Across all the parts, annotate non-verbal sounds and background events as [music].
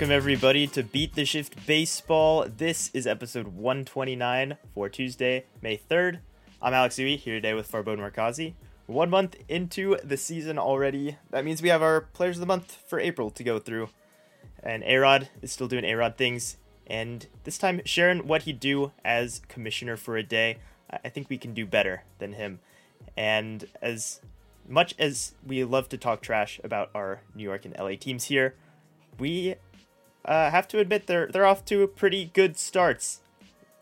Welcome, everybody, to Beat the Shift Baseball. This is episode 129 for Tuesday, May 3rd. I'm Alex Uwe here today with Farbode Markazi. One month into the season already. That means we have our Players of the Month for April to go through. And Arod is still doing Arod things. And this time, sharing what he'd do as commissioner for a day. I think we can do better than him. And as much as we love to talk trash about our New York and LA teams here, we uh, have to admit they're they're off to pretty good starts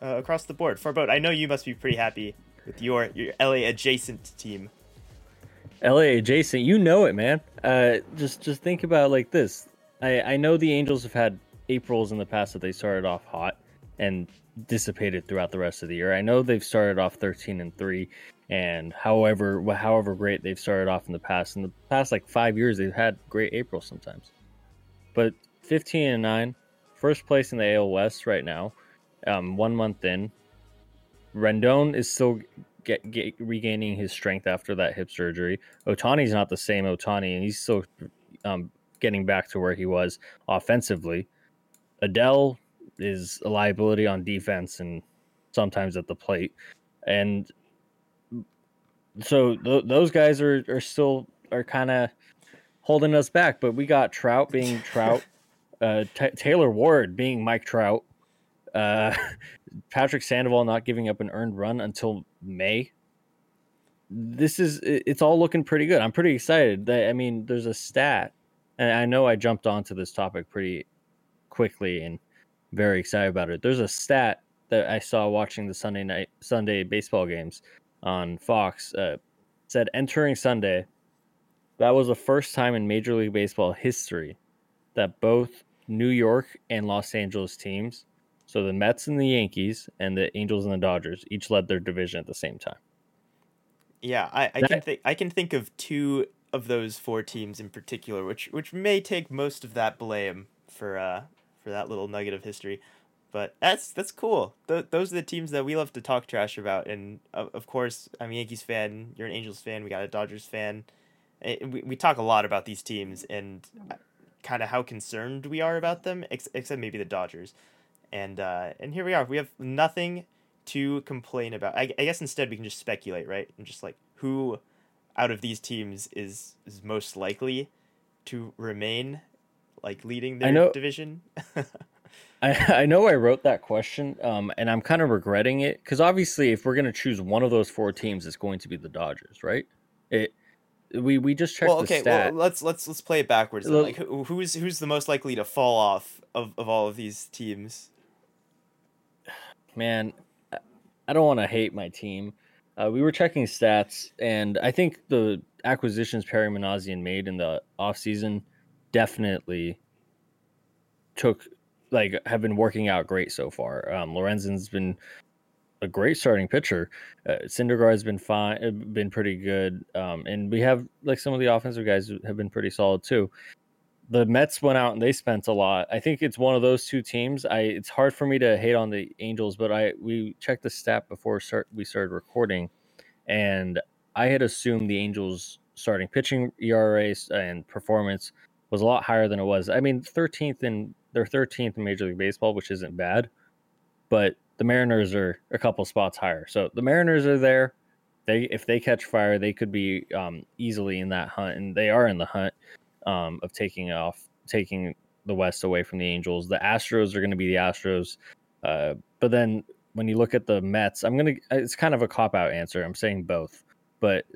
uh, across the board. Farbode, I know you must be pretty happy with your your LA adjacent team. LA adjacent, you know it, man. Uh, just just think about like this. I I know the Angels have had Aprils in the past that they started off hot and dissipated throughout the rest of the year. I know they've started off 13 and 3 and however however great they've started off in the past in the past like 5 years they've had great April sometimes. But 15 and 9, first place in the AL West right now. Um, 1 month in. Rendon is still get, get regaining his strength after that hip surgery. Ohtani's not the same Ohtani, and he's still um, getting back to where he was offensively. Adell is a liability on defense and sometimes at the plate. And so th- those guys are, are still are kind of holding us back. But we got Trout being Trout, [laughs] uh, T- Taylor Ward being Mike Trout, uh, [laughs] Patrick Sandoval not giving up an earned run until May. This is it's all looking pretty good. I'm pretty excited. I mean, there's a stat, and I know I jumped onto this topic pretty quickly and very excited about it. There's a stat that I saw watching the Sunday night Sunday baseball games on Fox. Uh, said entering Sunday, that was the first time in Major League Baseball history that both New York and Los Angeles teams, so the Mets and the Yankees and the Angels and the Dodgers, each led their division at the same time. Yeah, I, I that, can think I can think of two of those four teams in particular, which which may take most of that blame for uh, for that little nugget of history. But that's that's cool. Th- those are the teams that we love to talk trash about. And of, of course, I'm a Yankees fan. You're an Angels fan. We got a Dodgers fan. And we we talk a lot about these teams and kind of how concerned we are about them, ex- except maybe the Dodgers. And uh, and here we are. We have nothing to complain about. I, I guess instead we can just speculate, right? And just like who out of these teams is is most likely to remain like leading their know, division? [laughs] I, I know I wrote that question, um, and I'm kind of regretting it because obviously, if we're going to choose one of those four teams, it's going to be the Dodgers, right? It we we just checked well, okay. Well, let's let's let's play it backwards. Like who's who's the most likely to fall off of, of all of these teams? Man, I don't want to hate my team. Uh, we were checking stats, and I think the acquisitions Perry Minasian made in the offseason – definitely took like have been working out great so far. Um, Lorenzen's been a great starting pitcher. Uh, Syndergaard's been fine, uh, been pretty good, um, and we have like some of the offensive guys have been pretty solid too. The Mets went out and they spent a lot. I think it's one of those two teams. I it's hard for me to hate on the Angels, but I we checked the stat before start we started recording, and I had assumed the Angels starting pitching ERA and performance was a lot higher than it was. I mean, 13th in they're 13th in Major League Baseball, which isn't bad, but the Mariners are a couple spots higher. So the Mariners are there. They if they catch fire, they could be um, easily in that hunt, and they are in the hunt um, of taking off, taking the West away from the Angels. The Astros are going to be the Astros, uh, but then when you look at the Mets, I'm gonna. It's kind of a cop out answer. I'm saying both, but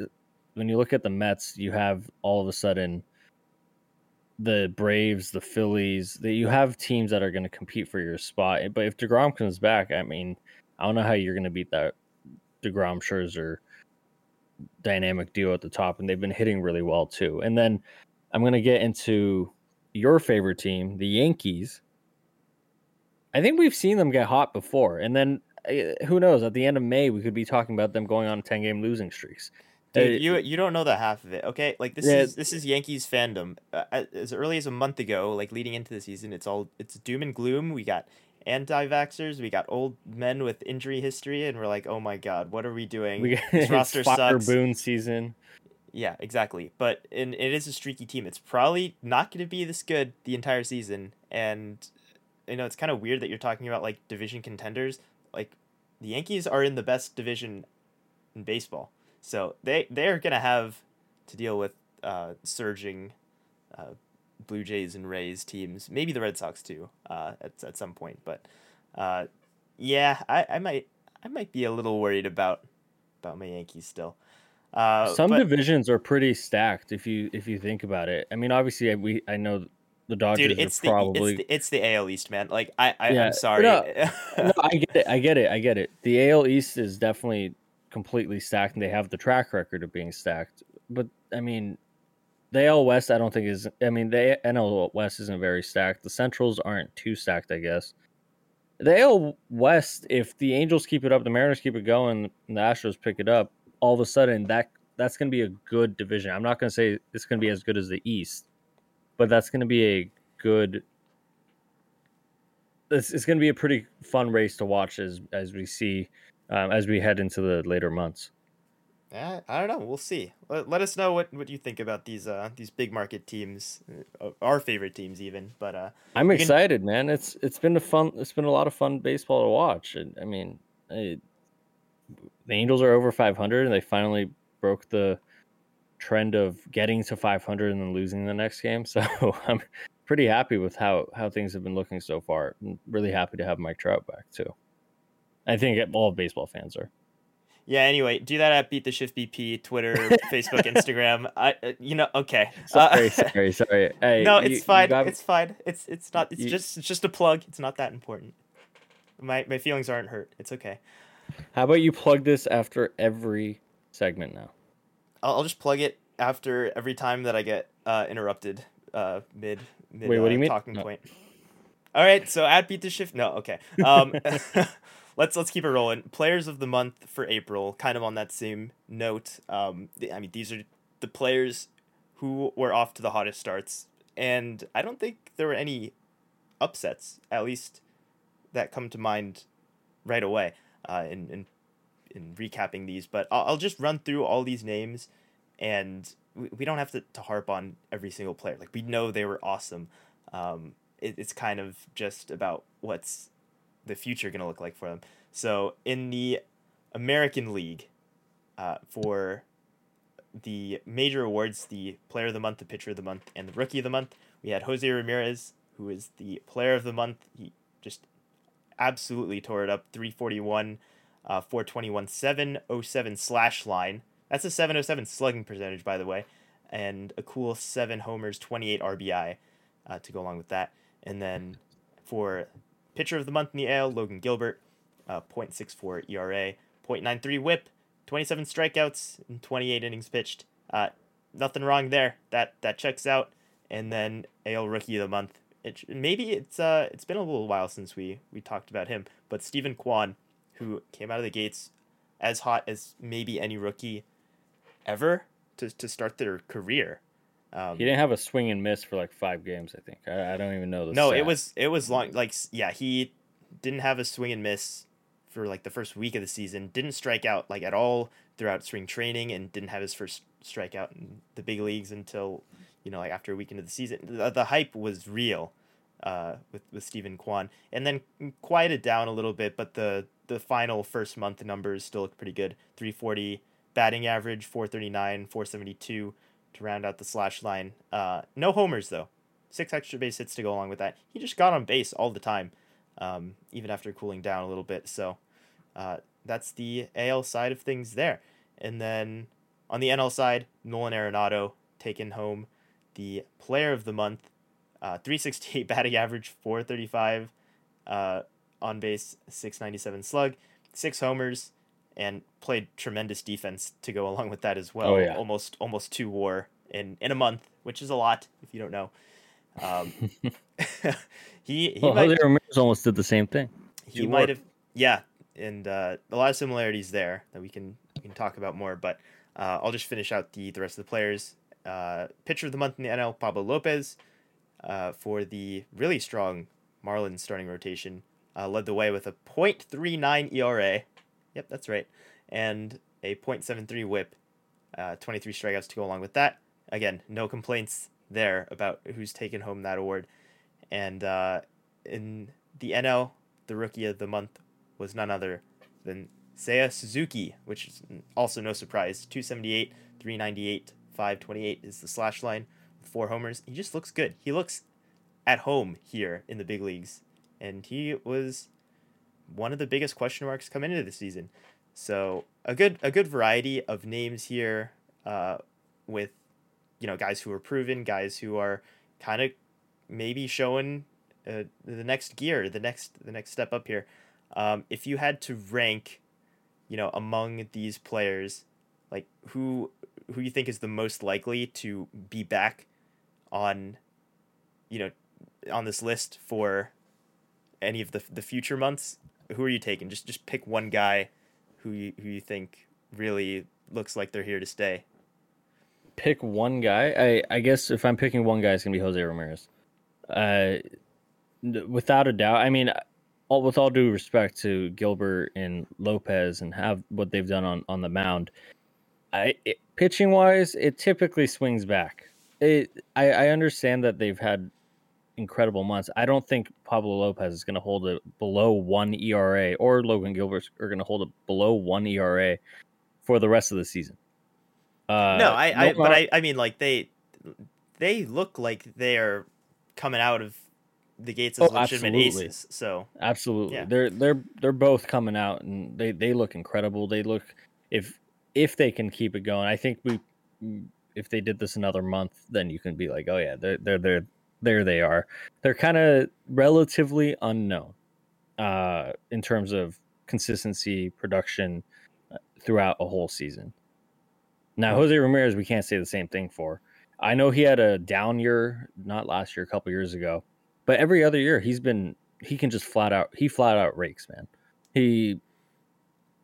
when you look at the Mets, you have all of a sudden the Braves, the Phillies, that you have teams that are going to compete for your spot. But if Degrom comes back, I mean, I don't know how you're going to beat that Degrom Scherzer dynamic duo at the top, and they've been hitting really well too. And then I'm going to get into your favorite team, the Yankees. I think we've seen them get hot before, and then eh, who knows? At the end of May, we could be talking about them going on ten game losing streaks. Dude, you you don't know the half of it, okay? Like this yeah. is this is Yankees fandom. Uh, as early as a month ago, like leading into the season, it's all it's doom and gloom. We got anti-vaxxers, we got old men with injury history, and we're like, oh my god, what are we doing? We got, this [laughs] roster sucks. Boone season. Yeah, exactly. But and it is a streaky team. It's probably not going to be this good the entire season. And you know, it's kind of weird that you're talking about like division contenders. Like the Yankees are in the best division in baseball, so they they're going to have to deal with uh, surging uh, Blue Jays and Rays teams. Maybe the Red Sox too uh, at at some point. But uh, yeah, I, I might I might be a little worried about about my Yankees still. Uh, Some but, divisions are pretty stacked if you if you think about it. I mean, obviously, we I know the Dodgers Dude, it's the, probably it's the, it's the AL East, man. Like I, I yeah, am sorry. No, no, I get it. I get it. I get it. The AL East is definitely completely stacked, and they have the track record of being stacked. But I mean, the AL West, I don't think is. I mean, the NL West isn't very stacked. The Centrals aren't too stacked, I guess. The AL West, if the Angels keep it up, the Mariners keep it going, and the Astros pick it up, all of a sudden that that's going to be a good division. I'm not going to say it's going to be as good as the East, but that's going to be a good. It's, it's going to be a pretty fun race to watch as as we see um, as we head into the later months. Yeah, I don't know. We'll see. Let, let us know what, what you think about these uh these big market teams, uh, our favorite teams even. But uh, I'm excited, can... man. It's it's been a fun. It's been a lot of fun baseball to watch. And I mean, it, the Angels are over 500 and they finally broke the trend of getting to 500 and then losing the next game. [laughs] So I'm pretty happy with how how things have been looking so far. I'm really happy to have Mike Trout back too. I think all baseball fans are. Yeah. Anyway, do that at Beat the Shift BP, Twitter, [laughs] Facebook, Instagram. I, uh, you know, okay. Sorry, uh, [laughs] sorry, sorry. Hey, no, it's you, fine. You got... It's fine. It's it's not. It's you... just it's just a plug. It's not that important. My my feelings aren't hurt. It's okay. How about you plug this after every segment now? I'll, I'll just plug it after every time that I get uh, interrupted uh, mid mid Wait, what do you uh, mean? talking no. point. All right, so add beat the shift. No, okay. Um, [laughs] let's let's keep it rolling. Players of the month for April, kind of on that same note. Um, I mean, these are the players who were off to the hottest starts, and I don't think there were any upsets, at least that come to mind right away uh, in, in in recapping these, but I'll, I'll just run through all these names, and we, we don't have to, to harp on every single player. Like we know they were awesome. Um, it, it's kind of just about what's the future going to look like for them. So in the American League, uh, for the major awards, the Player of the Month, the Pitcher of the Month, and the Rookie of the Month, we had Jose Ramirez, who is the Player of the Month. He just absolutely tore it up. 341, uh, 421, 707 slash line. That's a 707 slugging percentage, by the way. And a cool 7 homers, 28 RBI uh, to go along with that. And then for pitcher of the month in the AL, Logan Gilbert, uh, 0.64 ERA, 0.93 whip, 27 strikeouts, and 28 innings pitched. Uh, nothing wrong there. That that checks out. And then AL Rookie of the Month, it, maybe it's uh it's been a little while since we we talked about him, but Steven Kwan, who came out of the gates as hot as maybe any rookie ever to to start their career. Um, he didn't have a swing and miss for like five games. I think I, I don't even know the. No, stat. it was it was long. Like yeah, he didn't have a swing and miss for like the first week of the season. Didn't strike out like at all throughout spring training, and didn't have his first strikeout in the big leagues until you know, like after a week into the season, the, the hype was real uh, with with Steven Kwan, and then quieted down a little bit. But the the final first month numbers still look pretty good. Three forty batting average, four thirty nine, four seventy two to round out the slash line. Uh, no homers though, six extra base hits to go along with that. He just got on base all the time, um, even after cooling down a little bit. So uh, that's the AL side of things there. And then on the NL side, Nolan Arenado taking home the player of the month, uh, 368 [laughs] batting average, 435 uh, on base, 697 slug, six homers, and played tremendous defense to go along with that as well. Oh, yeah. Almost almost two WAR in in a month, which is a lot if you don't know. Um, [laughs] [laughs] he he well, might, Jose Ramirez almost did the same thing. He, he might have, yeah, and uh, a lot of similarities there that we can we can talk about more. But uh, I'll just finish out the the rest of the players uh, pitcher of the month in the NL, Pablo Lopez, uh, for the really strong Marlins starting rotation. Uh, led the way with a .39 ERA. Yep, that's right, and a .73 WHIP. uh, 23 strikeouts to go along with that. Again, no complaints there about who's taken home that award. And uh, in the NL, the rookie of the month was none other than Seiya Suzuki, which is also no surprise. 278, 398, 528 is the slash line with four homers. He just looks good. He looks at home here in the big leagues. And he was one of the biggest question marks coming into the season. So a good a good variety of names here, uh, with you know guys who are proven, guys who are kind of maybe showing uh, the next gear, the next the next step up here. Um, if you had to rank, you know, among these players, like who who you think is the most likely to be back on, you know, on this list for any of the the future months, who are you taking? Just just pick one guy who you who you think really looks like they're here to stay. Pick one guy. I I guess if I'm picking one guy, it's gonna be Jose Ramirez. Uh, without a doubt. I mean, all with all due respect to Gilbert and Lopez and have what they've done on on the mound, I it, pitching wise, it typically swings back. It I, I understand that they've had incredible months. I don't think Pablo Lopez is going to hold it below one ERA or Logan Gilbert are going to hold it below one ERA for the rest of the season. Uh, no, I, I but I, I mean, like they, they look like they are coming out of the gates as oh, legitimate absolutely. aces. So absolutely, yeah. they're they're they're both coming out and they they look incredible. They look if if they can keep it going. I think we if they did this another month, then you can be like, oh yeah, they're they're they're there they are. They're kind of relatively unknown uh, in terms of consistency, production uh, throughout a whole season. Now, Jose Ramirez, we can't say the same thing for. I know he had a down year, not last year, a couple years ago, but every other year he's been he can just flat out he flat out rakes, man. He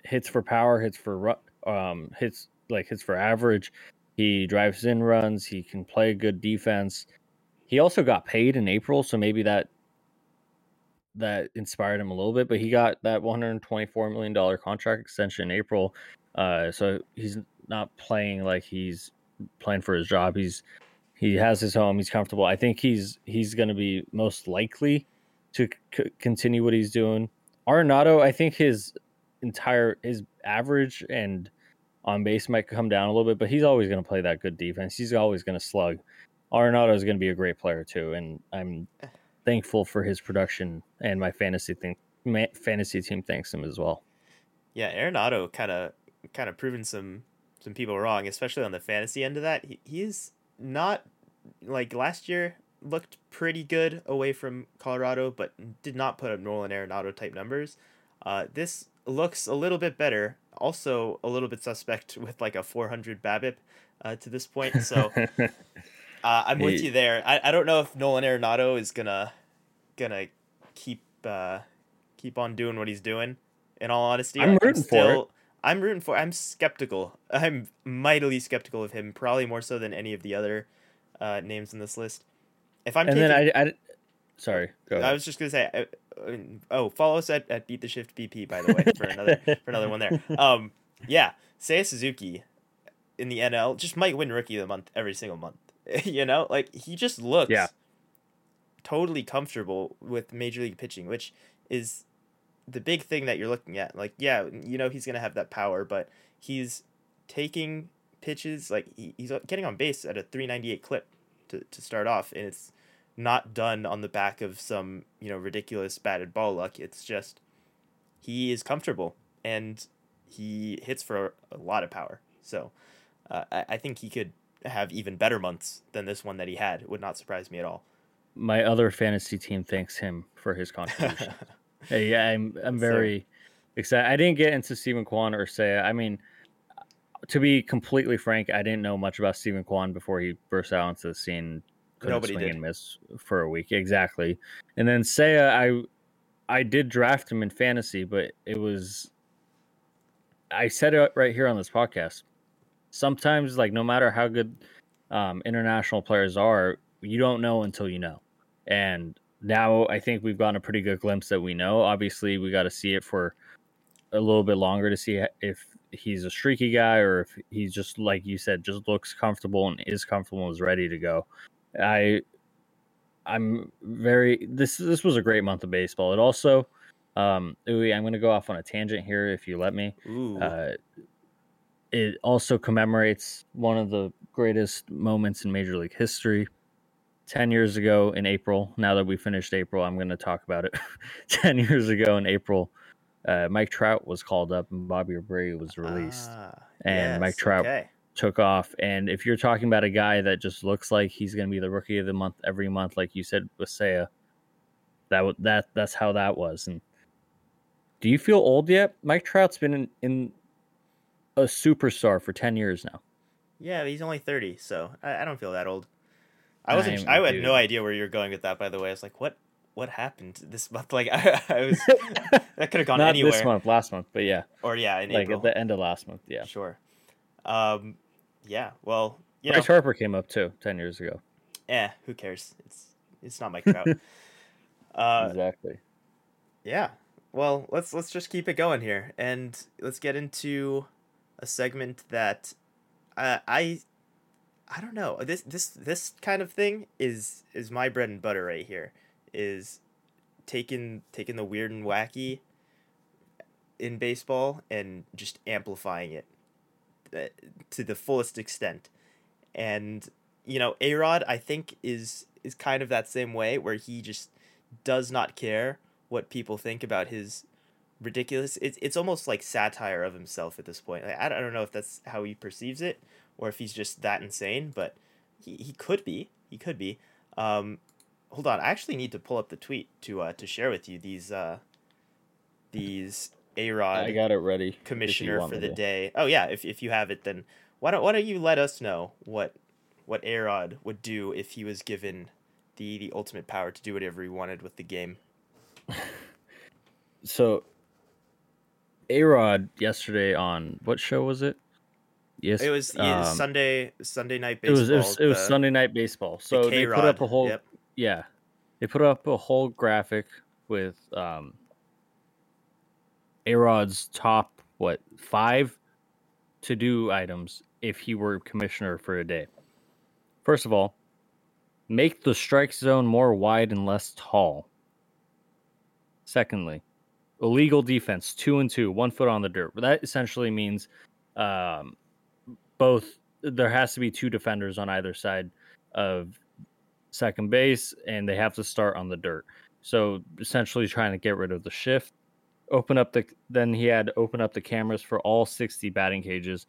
hits for power, hits for um hits like hits for average. He drives in runs. He can play good defense. He also got paid in April, so maybe that that inspired him a little bit. But he got that 124 million dollar contract extension in April, uh, so he's not playing like he's playing for his job. He's he has his home. He's comfortable. I think he's he's going to be most likely to c- continue what he's doing. Arenado, I think his entire his average and on base might come down a little bit, but he's always going to play that good defense. He's always going to slug. Arenado is going to be a great player too, and I'm thankful for his production and my fantasy thing. fantasy team thanks him as well. Yeah, Arenado kind of kind of proven some some people wrong, especially on the fantasy end of that. He, he's not like last year looked pretty good away from Colorado, but did not put up Nolan Arenado type numbers. Uh, this looks a little bit better. Also, a little bit suspect [laughs] with like a 400 BABIP uh, to this point. So [laughs] Uh, I'm with you there. I, I don't know if Nolan Arenado is gonna gonna keep uh, keep on doing what he's doing. In all honesty, I'm rooting I'm still, for it. I'm rooting for. I'm skeptical. I'm mightily skeptical of him. Probably more so than any of the other uh, names in this list. If I'm and taking, then I, I sorry. I was just gonna say. Oh, follow us at, at beat the shift BP by the way for another [laughs] for another one there. Um, yeah, Seiya Suzuki in the NL just might win Rookie of the Month every single month. [laughs] you know, like he just looks yeah. totally comfortable with major league pitching, which is the big thing that you're looking at. Like, yeah, you know he's gonna have that power, but he's taking pitches like he, he's getting on base at a 398 clip to, to start off and it's not done on the back of some you know ridiculous batted ball luck it's just he is comfortable and he hits for a lot of power so uh, I, I think he could have even better months than this one that he had. It would not surprise me at all. My other fantasy team thanks him for his contribution. [laughs] hey, I'm I'm very so, excited. I didn't get into Steven Kwan or say. I mean, to be completely frank, I didn't know much about Steven Kwan before he burst out into the scene. Couldn't Nobody swing did. and miss for a week exactly, and then Seiya, I I did draft him in fantasy, but it was I said it right here on this podcast sometimes like no matter how good um, international players are, you don't know until you know. And now I think we've gotten a pretty good glimpse that we know. Obviously, we got to see it for a little bit longer to see if he's a streaky guy or if he's just like you said, just looks comfortable and is comfortable and is ready to go. I I'm very this this was a great month of baseball. It also um Uwe, I'm gonna go off on a tangent here if you let me. Ooh. Uh, it also commemorates one of the greatest moments in Major League history. 10 years ago in April, now that we finished April, I'm going to talk about it. [laughs] 10 years ago in April, uh, Mike Trout was called up and Bobby Abreu was released. Ah, and Mike Trout Okay. took off. And if you're talking about a guy that just looks like he's going to be the rookie of the month every month, like you said with Seiya, that wa- that that's how that was. And do you feel old yet? Mike Trout's been in, in a superstar for ten years now. Yeah, he's only thirty, so I, I don't feel that old. I wasn't. I'm- I had dude. no idea where you were going with that. By the way, I was like, "What? What happened this month?" [laughs] Like, I, I was. [laughs] that could have gone Not anywhere. this month, last month, but yeah, Or yeah, in like April. at the end of last month. Yeah, Sure. Um. Yeah. Well, you know. Bryce Harper came up too ten years ago. Eh. Who cares? It's it's not Mike Trout. [laughs] uh. exactly. Yeah. Well, let's let's just keep it going here, and let's get into a segment that uh, I I don't know this this this kind of thing is is my bread and butter right here. Is taking taking the weird and wacky in baseball and just amplifying it uh, to the fullest extent, and you know, A Rod I think is is kind of that same way where he just does not care what people think about his ridiculous. It's, it's almost like satire of himself at this point. Like, I, don't, I don't know if that's how he perceives it or if he's just that insane but he, he could be. He could be. Um hold on. I actually need to pull up the tweet to uh to share with you these uh these I a-rod I got it ready. commissioner for the to. day. Oh yeah. If, if you have it then why don't why don't you let us know what what a-rod would do if he was given the the ultimate power to do whatever he wanted with the game? [laughs] So, A Rod yesterday on what show was it? Yes, It was um, Sunday Sunday night It baseball. was it was, it was the- Sunday night baseball. the So they put up a whole Yep. yeah, they put up a whole graphic with um A Rod's top what five to do items if he were commissioner for a day. First of all, make the strike zone more wide and less tall. Secondly, illegal defense, two and two, one foot on the dirt. That essentially means um, both there has to be two defenders on either side of second base, and they have to start on the dirt. So essentially, trying to get rid of the shift. Open up the then he had to open up the cameras for all sixty batting cages.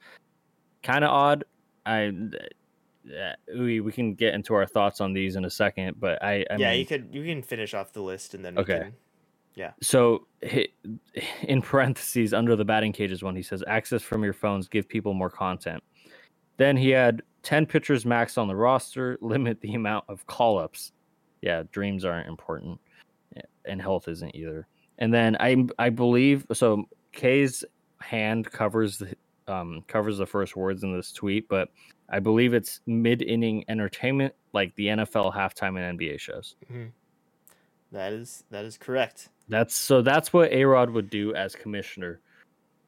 Kind of odd. I uh, we we can get into our thoughts on these in a second, but I, I yeah, mean, you could you can finish off the list and then we Okay. can- so [laughs] in parentheses under the batting cages when he says access from your phones give people more content. Then he had 10 pitchers max on the roster [laughs] limit the amount of call-ups. Yeah dreams aren't important and health isn't either. And then i i believe so k's hand covers the um covers the first words in this tweet but i believe it's mid-inning entertainment like the nfl halftime and nba shows. That is that is correct. That's so that's what A Rod would do as commissioner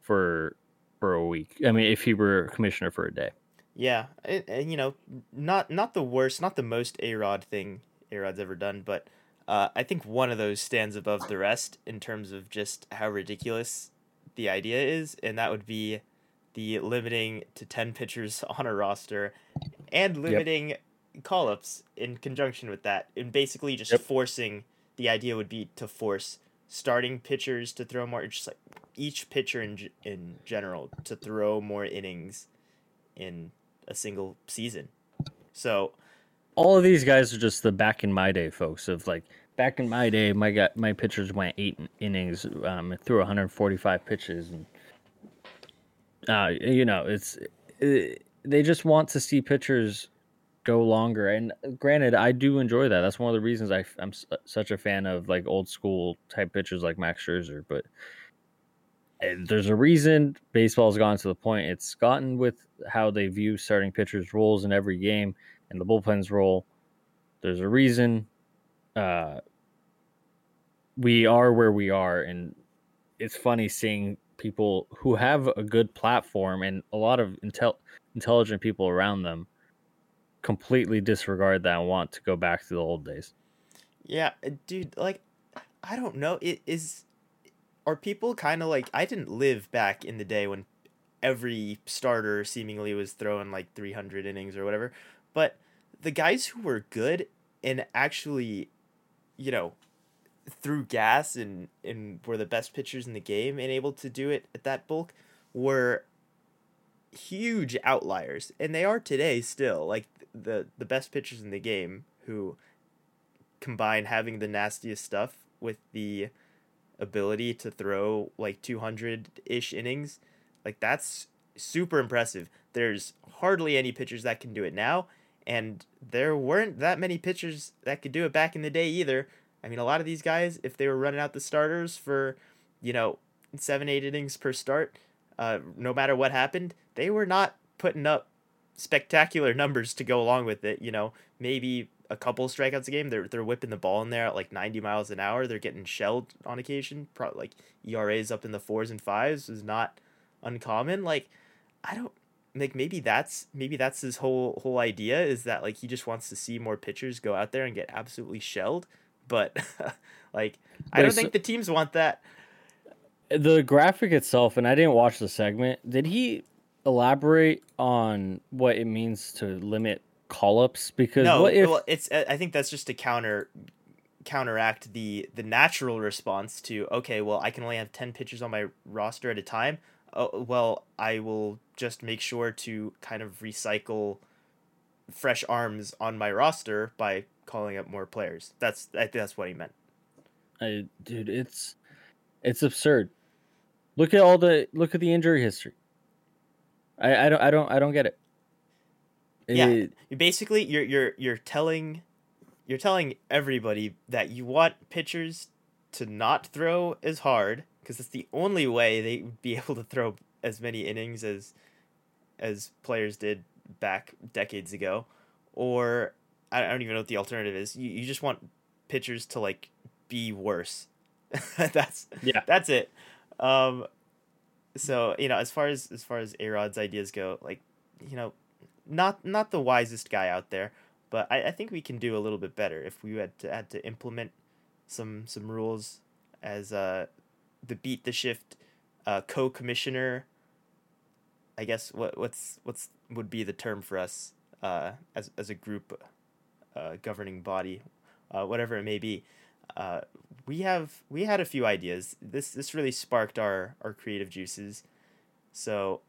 for for a week. I mean, if he were commissioner for a day. Yeah, and, and you know, not not the worst, not the most A Rod thing A Rod's ever done, but uh, I think one of those stands above the rest in terms of just how ridiculous the idea is, and that would be the limiting to ten pitchers [laughs] on a roster, and limiting call ups in conjunction with that, and basically just Yep. forcing. The idea would be to force starting pitchers to throw more, just like each pitcher in in general to throw more innings in a single season. So All of these guys are just the back in my day folks of like back in my day, my guy, my pitchers went eight innings, um, threw 145 pitches, and uh, you know, it's uh they just want to see pitchers go longer. And uh, granted, I do enjoy that. That's one of the reasons I, am uh, such a fan of like old school type pitchers like Max Scherzer. But eh, there's a reason baseball's gone to the point it's gotten with how they view starting pitchers' roles in every game and the bullpen's role. There's a reason uh, we are where we are, and it's funny seeing people who have a good platform and a lot of intel- intelligent people around them completely disregard that and want to go back to the old days. Yeah, uh, dude, like I don't know. It is are people kind of like I didn't live back in the day when every starter seemingly was throwing like 300 innings or whatever, but the guys who were good and actually, you know, threw gas and and were the best pitchers in the game and able to do it at that bulk were huge outliers and they are today still like the the best pitchers in the game who combine having the nastiest stuff with the ability to throw like 200-ish innings like that's super impressive. There's hardly any pitchers that can do it now and there weren't that many pitchers that could do it back in the day either. I mean a lot of these guys if they were running out the starters for you know seven eight innings per start uh, no matter what happened they were not putting up spectacular numbers to go along with it. You know, maybe a couple strikeouts a game. They're they're whipping the ball in there at like ninety miles an hour. They're getting shelled on occasion. Pro- like ERAs up in the fours and fives is not uncommon. Like I don't like maybe that's maybe that's his whole whole idea is that like he just wants to see more pitchers go out there and get absolutely shelled. But [laughs] like I don't think the teams want that. The graphic itself, and I didn't watch the segment. Did he elaborate on what it means to limit call ups? Because no, what if well, it's uh, I think that's just to counter counteract the the natural response to okay, well, I can only have ten pitchers on my roster at a time. Oh, well, I will just make sure to kind of recycle fresh arms on my roster by calling up more players. That's I think that's what he meant. I, dude, it's it's absurd. Look at all the look at the injury history. I, I don't I don't I don't get it. Yeah, basically you're you're you're telling you're telling everybody that you want pitchers to not throw as hard because it's the only way they would be [laughs] able to throw as many innings as as players did back decades ago or I don't even know what the alternative is. You you just want pitchers to like be worse. [laughs] that's yeah. That's it. Um so you know as far as as far as A-Rod's ideas go like you know not not the wisest guy out there but I, I think we can do a little bit better if we had to had to implement some some rules as uh the beat the shift uh co-commissioner. I guess what what's what's would be the term for us uh as as a group uh governing body uh whatever it may be uh, we have we had a few ideas. This this really sparked our our creative juices. So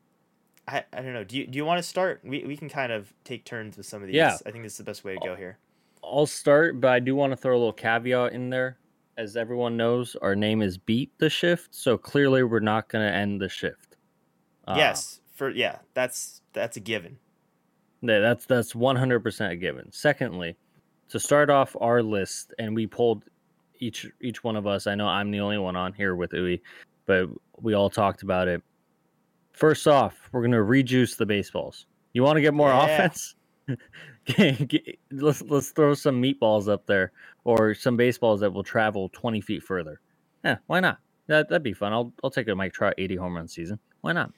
I, I don't know. Do you do you want to start? We we can kind of take turns with some of these. Yeah. I think this is the best way to go here. I'll start, but I do want to throw a little caveat in there. As everyone knows, our name is Beat the Shift, so clearly we're not going to end the shift. Uh, yes, for yeah, that's that's a given. Yeah, that's that's one hundred percent a given. Secondly, to start off our list, and we pulled each each one of us. I know I'm the only one on here with Uwe, but we all talked about it. First off, we're gonna rejuice the baseballs. You want to get more yeah. offense? [laughs] let's let's throw some meatballs up there, or some baseballs that will travel 20 feet further. Yeah, why not? That that'd be fun. I'll I'll take a Mike Trout 80 home run season. Why not?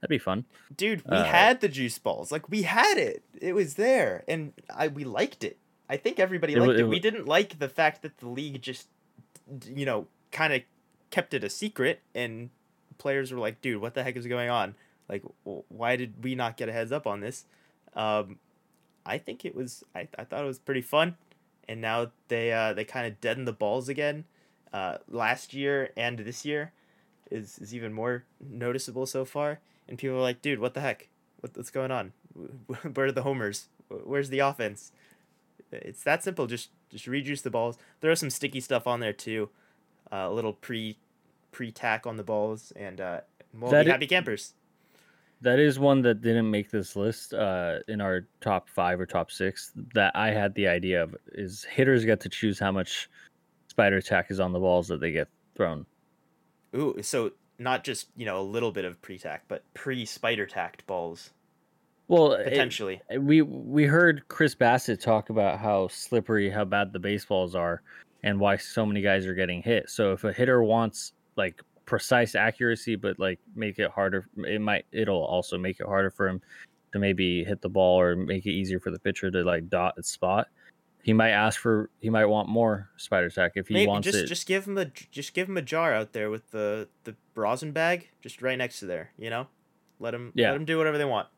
That'd be fun. Dude, we uh, had the juice balls. Like we had it. It was there, and I we liked it. I think everybody liked it. it. We didn't like the fact that the league just, you know, kind of kept it a secret, and players were like, "Dude, what the heck is going on? Like, why did we not get a heads up on this?" Um, I think it was. I, I thought it was pretty fun, and now they uh, they kind of deadened the balls again. Uh, last year and this year is is even more noticeable so far, and people are like, "Dude, what the heck? What, what's going on? [laughs] Where are the homers? Where's the offense?" It's that simple. Just just rejuice the balls. Throw some sticky stuff on there too. Uh, a little pre pre tack on the balls, and uh, we'll that be happy campers. That is one that didn't make this list uh, in our top five or top six. That I had the idea of is hitters get to choose how much spider tack is on the balls that they get thrown. Ooh, so not just you know a little bit of pre tack, but pre spider tacked balls. Well, potentially, it, we we heard Chris Bassitt talk about how slippery, how bad the baseballs are, and why so many guys are getting hit. So if a hitter wants like precise accuracy, but like make it harder. It might it'll also make it harder for him to maybe hit the ball or make it easier for the pitcher to like dot its spot. He might ask for he might want more spider tack if he Maybe wants just it. just give him a just give him a jar out there with the the rosin bag just right next to there. You know, let him Yeah. let him do whatever they want.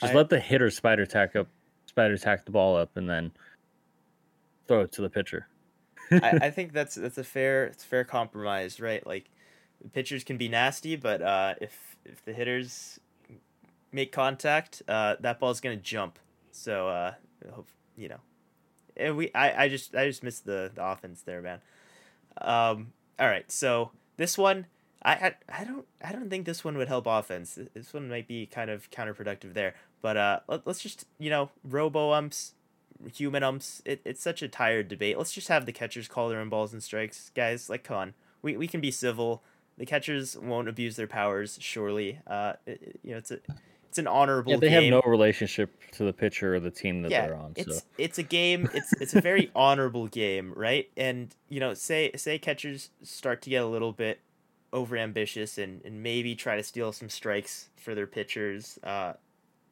Just I- let the hitter spider tack up, spider tack the ball up, and then throw it to the pitcher. I, I [laughs] think that's that's a fair it's a fair compromise, right? Like pitchers can be nasty, but uh, if if the hitters make contact, uh, that ball's gonna jump. So uh, hope you know. And we I, I just I just missed the, the offense there, man. Um, all right, so this one I, I I don't I don't think this one would help offense. This one might be kind of counterproductive there. But uh, let, let's just you know robo umps human umps. It, it's such a tired debate. Let's just have the catchers call their own balls and strikes, guys. Like, come on, we we can be civil. The catchers won't abuse their powers, surely. Uh, it, you know, it's a it's an honorable. Yeah, they game. have no relationship to the pitcher or the team that yeah, they're on. it's So it's a game. It's it's a very [laughs] honorable game, right? And you know, say say catchers start to get a little bit over ambitious and, and maybe try to steal some strikes for their pitchers uh,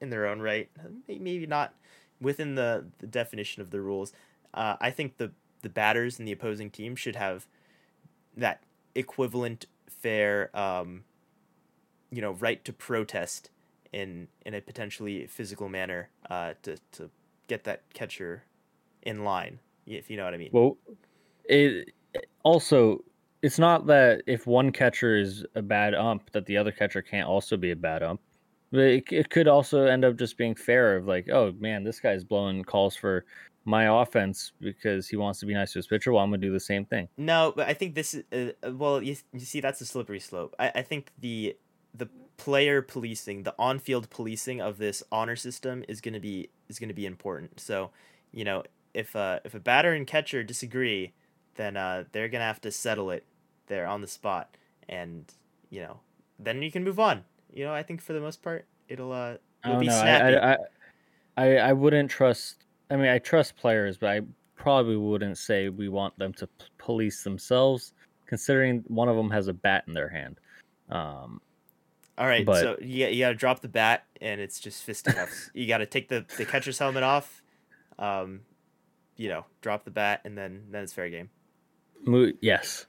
in their own right. Maybe not within the, the definition of the rules. Uh, I think the the batters and the opposing team should have that equivalent fair um, you know right to protest in in a potentially physical manner uh, to to get that catcher in line if you know what I mean. well, it also it's not that if one catcher is a bad ump that the other catcher can't also be a bad ump. But It, it could also end up just being fair of like, oh man, this guy's blowing calls for my offense because he wants to be nice to his pitcher. Well, I'm gonna do the same thing. No, but I think this is uh, well. You, you see, that's a slippery slope. I, I think the the player policing, the on field policing of this honor system is gonna be is gonna be important. So, you know, if uh if a batter and catcher disagree, then uh they're gonna have to settle it there on the spot, and you know, then you can move on. You know, I think for the most part, it'll uh I it'll don't be know. snappy. I, I, I, I wouldn't trust. I mean, I trust players, but I probably wouldn't say we want them to p- police themselves, considering one of them has a bat in their hand. Um, All right, But- so you, you got to drop the bat, and it's just fisticuffs. [laughs] you got to take the, the catcher's helmet off, um, you know, drop the bat, and then then it's fair game. mo- yes,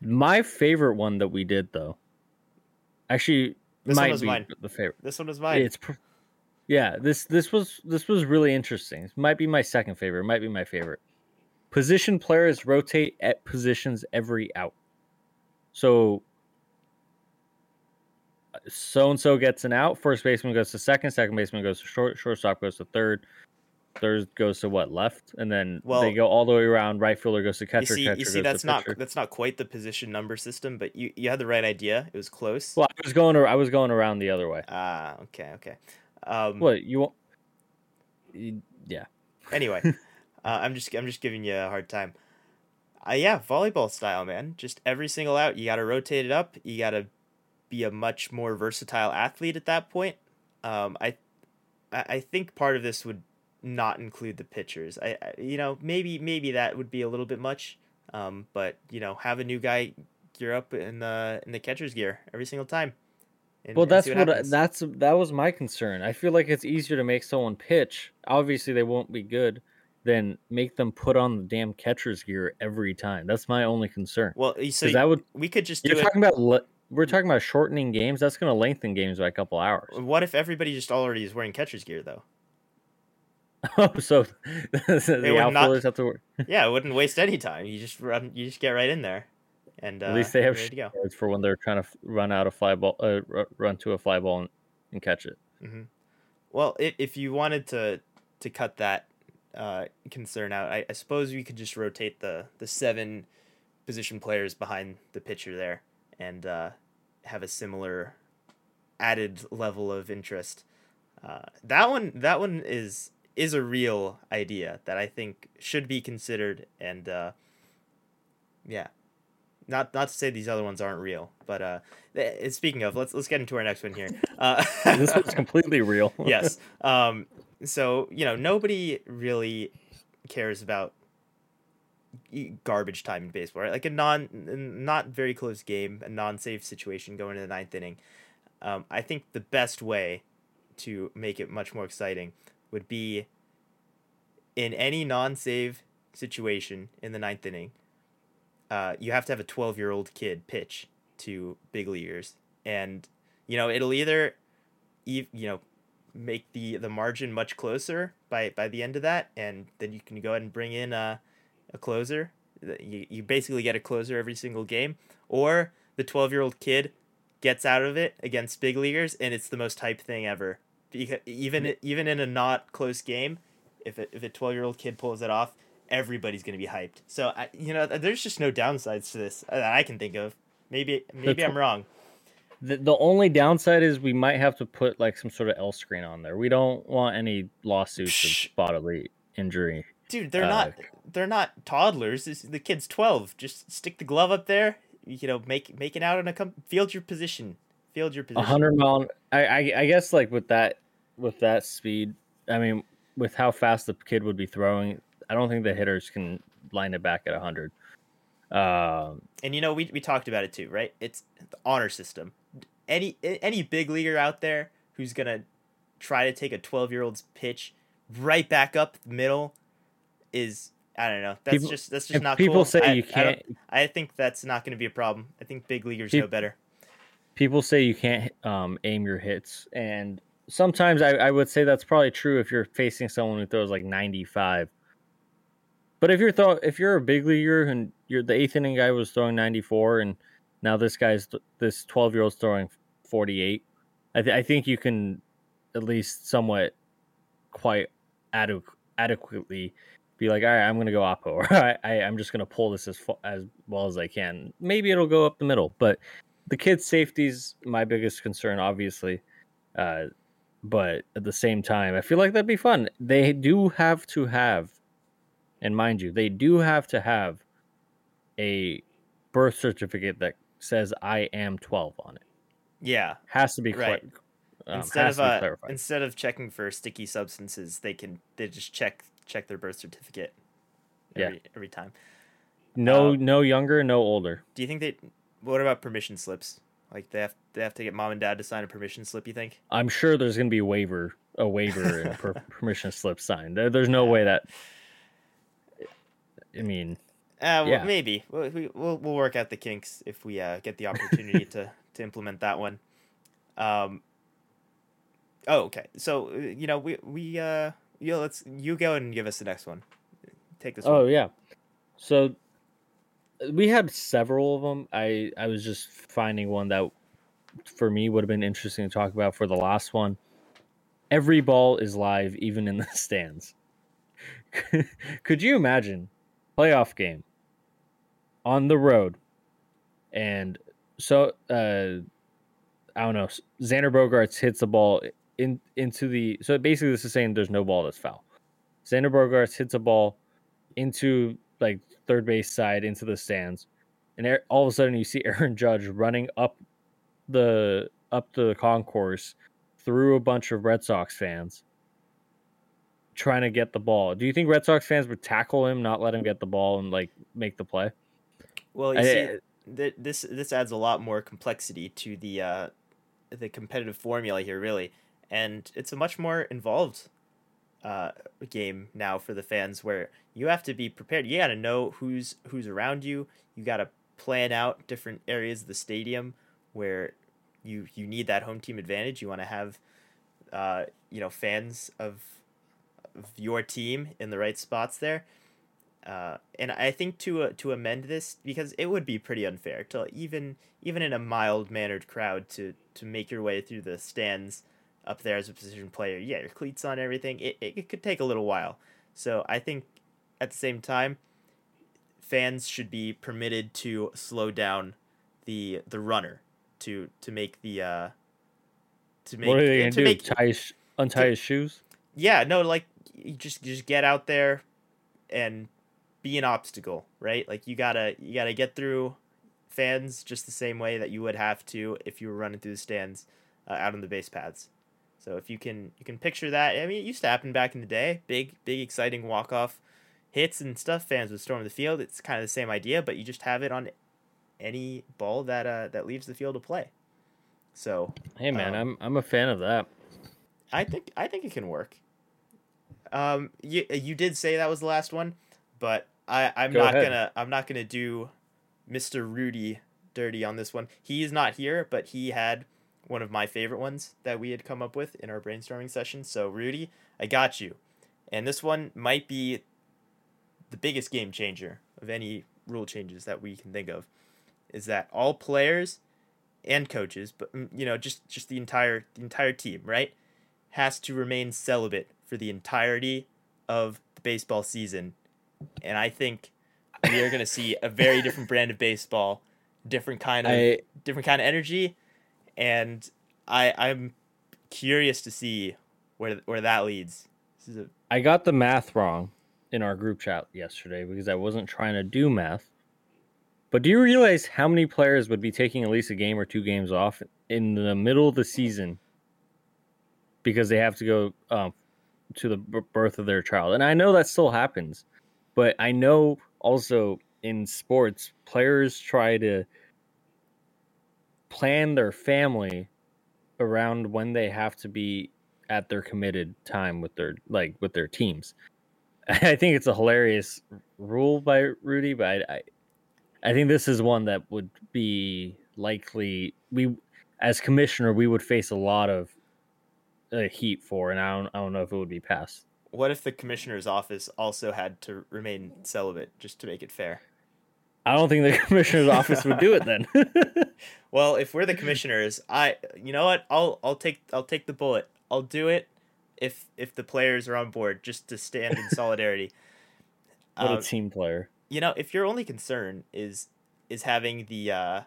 my favorite one that we did though, actually, This one might was be mine. the favorite. This one was mine. It's pr- yeah. This this was this was really interesting. It might be my second favorite. It might be my favorite. Position players rotate at positions every out. So so and so gets an out. First baseman goes to second. Second baseman goes to short. Shortstop goes to third. Third goes to what left, and then Well- they go all the way around. Right fielder goes to you catcher. see, catcher you see, that's not pitcher. that's not quite the position number system, but you, you had the right idea. It was close. Well, I was going. I was going around the other way. Ah, okay, okay. Um, What you want? you- Yeah. Anyway, [laughs] uh, I'm just I'm just giving you a hard time. Uh, yeah, volleyball style, man. Just every single out, you got to rotate it up. You got to be a much more versatile athlete at that point. Um, I I think part of this would not include the pitchers. I, I you know maybe maybe that would be a little bit much. Um, but you know have a new guy gear up in the in the catcher's gear every single time. and- Well, and that's see what I, that's that was my concern. I feel like it's easier to make someone pitch. Obviously, they won't be good. Then make them put on the damn catcher's gear every time. That's my only concern. well, so that would we could just do you're it. talking about. le- We're talking about shortening games. That's going to lengthen games by a couple hours. What if everybody just already is wearing catcher's gear though? [laughs] so [laughs] the would not- outfielders have to work. [laughs] Yeah, it wouldn't waste any time. You just run. You just get right in there, and uh, At least they have you're to go. shields for when they're trying to run out a fly ball, uh, run to a fly ball and, and catch it. hmm Well, if if you wanted to to cut that uh, concern out, I, I suppose we could just rotate the the seven position players behind the pitcher there, and uh, have a similar added level of interest. Uh, that one that one is is a real idea that I think should be considered, and uh, yeah, not not to say these other ones aren't real, but uh, th- speaking of, let's let's get into our next one here. [laughs] Uh, This one's completely real. [laughs] yes. [laughs] Um, so you know, nobody really cares about garbage time in baseball, right? Like a non not very close game, a non-safe situation going into the ninth inning. Um, I think the best way to make it much more exciting would be in any non-save situation in the ninth inning. Uh, you have to have a twelve-year-old kid pitch to big leaguers, and you know it'll either, you know, make the the margin much closer by by the end of that, and then you can go ahead and bring in a, a closer. You you basically get a closer every single game, or the twelve year old kid gets out of it against big leaguers, and it's the most hype thing ever. Because even even in a not close game, if it, if a twelve year old kid pulls it off, everybody's gonna be hyped. So I, you know, there's just no downsides to this that I can think of. Maybe maybe I'm wrong. The, the only downside is we might have to put like some sort of L screen on there. We don't want any lawsuits of bodily injury. Dude, they're uh, not they're not toddlers. the kid's twelve. Just stick the glove up there. You know, make make it out on a com- field your position. Field your position. hundred mile. I, I I guess like with that with that speed. I mean, with how fast the kid would be throwing, I don't think the hitters can line it back at hundred. Um, and you know, we we talked about it too, right? It's the honor system any any big leaguer out there who's gonna try to take a 12 year old's pitch right back up the middle is I don't know. That's people, just that's just not people cool. say I, you can't. I, I, think that's not going to be a problem. I think big leaguers people, know better. People say you can't um, aim your hits, and sometimes I, I would say that's probably true if you're facing someone who throws like 95. But if you're throw if you're a big leaguer and you're the eighth inning guy was throwing 94 and now this guy's this 12 year old's throwing 48. I, th- I think you can at least somewhat quite adequ- adequately be like, all right, I'm going to go oppo, [laughs] or I, I, am just going to pull this as as well as I can. Maybe it'll go up the middle, but the kid's safety's my biggest concern, obviously. Uh, but at the same time, I feel like that'd be fun. They do have to have, and mind you, they do have to have a birth certificate that says I am 12 on it. Yeah, has to be right. um, instead of uh, instead of checking for sticky substances, they can they just check check their birth certificate. Every, yeah, every time. No, um, no younger, no older. Do you think they? What about permission slips? Like they have they have to get mom and dad to sign a permission slip. You think? I'm sure there's going to be a waiver, a waiver, and a per- [laughs] permission slip signed. There, there's no way that. I mean, uh, well, yeah. maybe we'll, we'll we'll work out the kinks if we uh, get the opportunity to [laughs] to implement that one. Um. Oh, okay. So you know we we uh yeah let's you go and give us the next one. Take this. Oh one. yeah. So we had several of them. I I was just finding one that for me would have been interesting to talk about for the last one. Every ball is live, even in the [laughs] stands. [laughs] Could you imagine playoff game on the road, and so uh, I don't know. Xander Bogaerts hits the ball in into the so basically this is saying there's no ball that's foul. Xander Bogaerts hits a ball into like third base side into the stands, and all of a sudden you see [laughs] Aaron Judge running up the up the concourse through a bunch of Red Sox fans trying to get the ball. Do you think Red Sox fans would tackle him, not let him get the ball, and like make the play? Well, you I, see, th- this this adds a lot more complexity to the uh, the competitive formula here, really, and it's a much more involved uh, game now for the fans, where you have to be prepared. You got to know who's who's around you. You got to plan out different areas of the stadium where you you need that home team advantage. You want to have uh, you know fans of, of your team in the right spots there. Uh, and I think to uh, to amend this because it would be pretty unfair to even even in a mild mannered crowd to to make your way through the stands up there as a position player. Yeah, your cleats on everything. It, it, it could take a little while. So I think at the same time, fans should be permitted to slow down the the runner to to make the uh to make what are they gonna do? Make, Tie his, untie to, his shoes? Yeah, no, like you just just get out there and be an obstacle, right? Like you gotta you gotta get through fans just the same way that you would have to if you were running through the stands uh, out on the base paths. So if you can you can picture that, I mean, it used to happen back in the day. Big big exciting walk off hits and stuff, fans would storm the field. It's kind of the same idea, but you just have it on any ball that uh, that leaves the field to play. So Hey man, Um, I'm I'm a fan of that. I think I think it can work. Um, you you did say that was the last one, but I I'm Go not ahead. gonna I'm not gonna do Mr. Rudy dirty on this one. He is not here, but he had one of my favorite ones that we had come up with in our brainstorming session. So Rudy, I got you, and this one might be the biggest game changer of any rule changes that we can think of. Is that all players and coaches, but mm, you know just just the entire the entire team, right? has to remain celibate for the entirety of the baseball season. And I think we are going to see a very [laughs] different brand of baseball, different kind of I different kind of energy, and I I'm curious to see where where that leads. This is a I got the math wrong in our group chat yesterday because I wasn't trying to do math. But do you realize how many players would be taking at least a game or two games off in the middle of the season because they have to go um, to the birth of their child? And I know that still happens, but I know also in sports, players try to plan their family around when they have to be at their committed time with their like with their teams. [laughs] I think it's a hilarious rule by Rudy, but I, I, I think this is one that would be likely we as commissioner we would face a lot of uh, heat for, and I don't I don't know if it would be passed. what if the commissioner's office also had to remain celibate just to make it fair? I don't think the [laughs] commissioner's office would do it then. [laughs] Well, if we're the commissioners, I you know what? I'll I'll take I'll take the bullet. I'll do it if if the players are on board just to stand in [laughs] solidarity. what Um, a team player. you know, if your only concern is is having the uh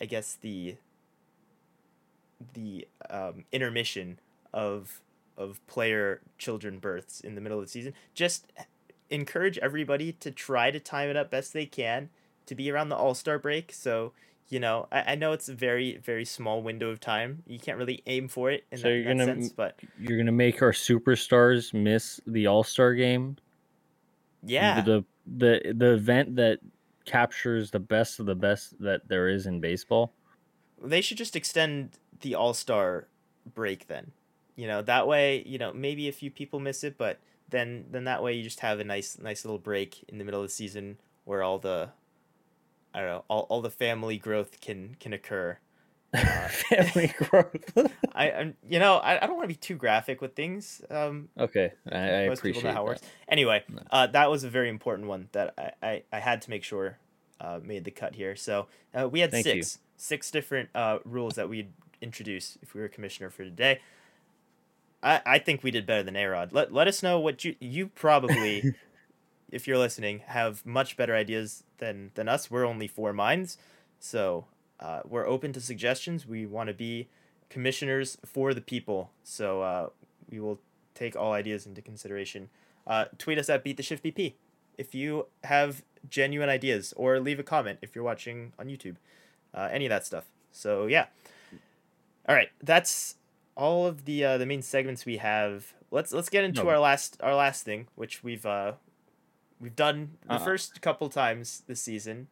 I guess the the um, intermission of of player children births in the middle of the season, just encourage everybody to try to time it up best they can to be around the All Star break. So you know, I, I know it's a very very small window of time. You can't really aim for it in So that, you're gonna sense, but You're gonna make our superstars miss the All Star game yeah, the the the event that captures the best of the best that there is in baseball. they should just extend the All Star break then. You know, that way, you know, maybe a few people miss it, but then then that way you just have a nice nice little break in the middle of the season where all the I don't know, all, all the family growth can can occur. Uh, [laughs] Family [laughs] growth. I I'm, you know, I, I don't want to be too graphic with things. Um okay, I, I most people appreciate know how it works. Anyway, No. uh, that was a very important one that I, I, I had to make sure uh, made the cut here. So uh, we had Thank you. six six different uh, rules that we'd introduce if we were commissioner for today. I, I think we did better than A-Rod. Let let us know what you you probably, [laughs] if you're listening, have much better ideas than than us. We're only four minds, so uh, we're open to suggestions. We want to be commissioners for the people, so uh, we will take all ideas into consideration. Uh, tweet us at Beat the Shift BP if you have genuine ideas, or leave a comment if you're watching on YouTube. Uh, any of that stuff. So yeah. All right, that's all of the uh, the main segments we have. Let's let's get into No. our last our last thing, which we've uh we've done the Uh-uh. first couple times this season.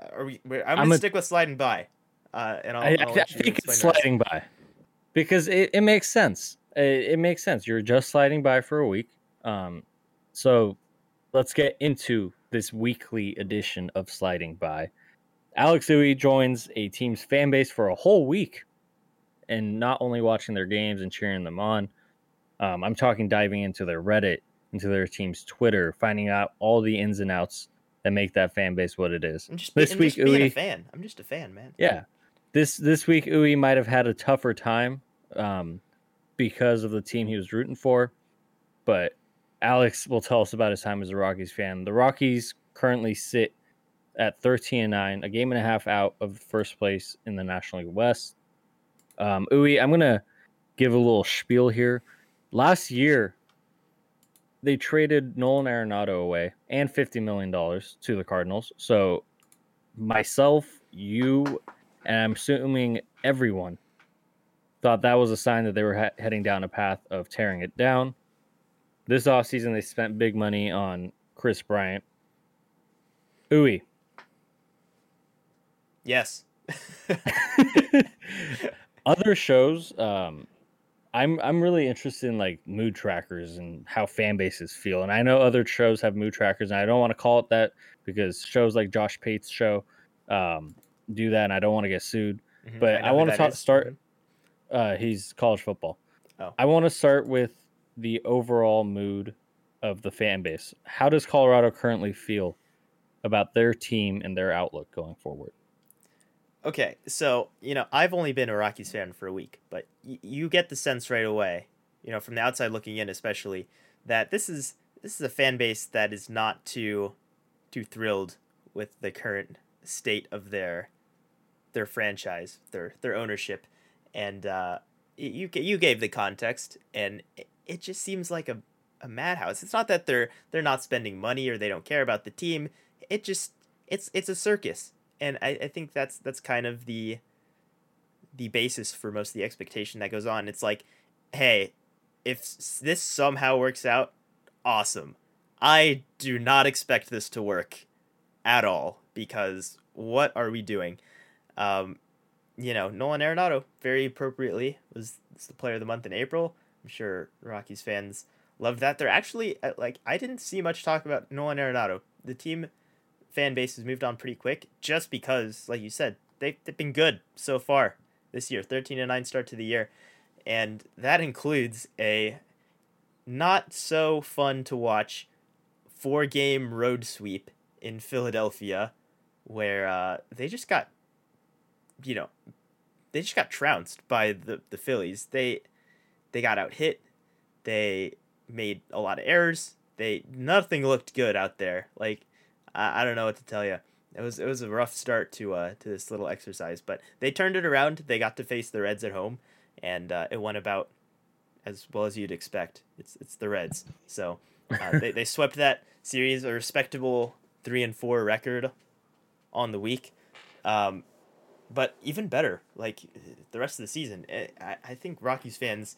Uh, are we? We're, I'm, I'm gonna a- stick with sliding by. Uh, and I'll, I, I, I'll I you think it's explain the sliding by because it, it makes sense. It, it makes sense. You're just sliding by for a week. Um, so let's get into this weekly edition of Sliding By. Alex Uwe joins a team's fan base for a whole week and not only watching their games and cheering them on. Um, I'm talking diving into their Reddit, into their team's Twitter, finding out all the ins and outs that make that fan base what it is. I'm just, This I'm week, just being a fan. I'm just a fan, man. Yeah. This this week Uwe might have had a tougher time um, because of the team he was rooting for, but Alex will tell us about his time as a Rockies fan. The Rockies currently sit at 13 and 9, a game and a half out of first place in the National League West. Um, Uwe, I'm gonna give a little spiel here. Last year, they traded Nolan Arenado away and $50 million to the Cardinals. So myself, you, and I'm assuming everyone thought that was a sign that they were he- heading down a path of tearing it down. This offseason, they spent big money on Kris Bryant. Ooey. Yes. [laughs] [laughs] Other shows, um, I'm I'm really interested in like mood trackers and how fan bases feel. And I know other shows have mood trackers, and I don't want to call it that because shows like Josh Pate's show um, do that, and I don't want to get sued. Mhm, But know I want to talk, start. Mhm. Uh, he's college football. Oh. I want to start with the overall mood of the fan base. How does Colorado currently feel about their team and their outlook going forward? Okay, so you know I've only been a Rockies fan for a week, but y- you get the sense right away, you know, from the outside looking in, especially that this is this is a fan base that is not too too thrilled with the current state of their their franchise, their their ownership, and uh, you you gave the context, and it, it just seems like a a madhouse. It's not that they're they're not spending money or they don't care about the team. It just it's it's a circus and I, I think that's that's kind of the the basis for most of the expectation that goes on. It's like, hey, if this somehow works out, awesome. I do not expect this to work at all because what are we doing? Um, you know, Nolan Arenado very appropriately was was the player of the month in April. I'm sure Rockies fans loved that. They're actually uh, like I didn't see much talk about Nolan Arenado. The team fan base has moved on pretty quick just because, like you said, they've, they've been good so far this year 13 and 9 start to the year. And that includes a not so fun to watch four game road sweep in Philadelphia where uh, they just got, you know, they just got trounced by the, the Phillies. They they got out hit. They made a lot of errors. They nothing looked good out there. Like I, I don't know what to tell you. It was it was a rough start to uh to this little exercise, but they turned it around. They got to face the Reds at home, and uh, it went about as well as you'd expect. It's it's the Reds, so uh, [laughs] they they swept that series, a respectable three and four record on the week. Um, but even better, like the rest of the season, eh, I, I think Rockies fans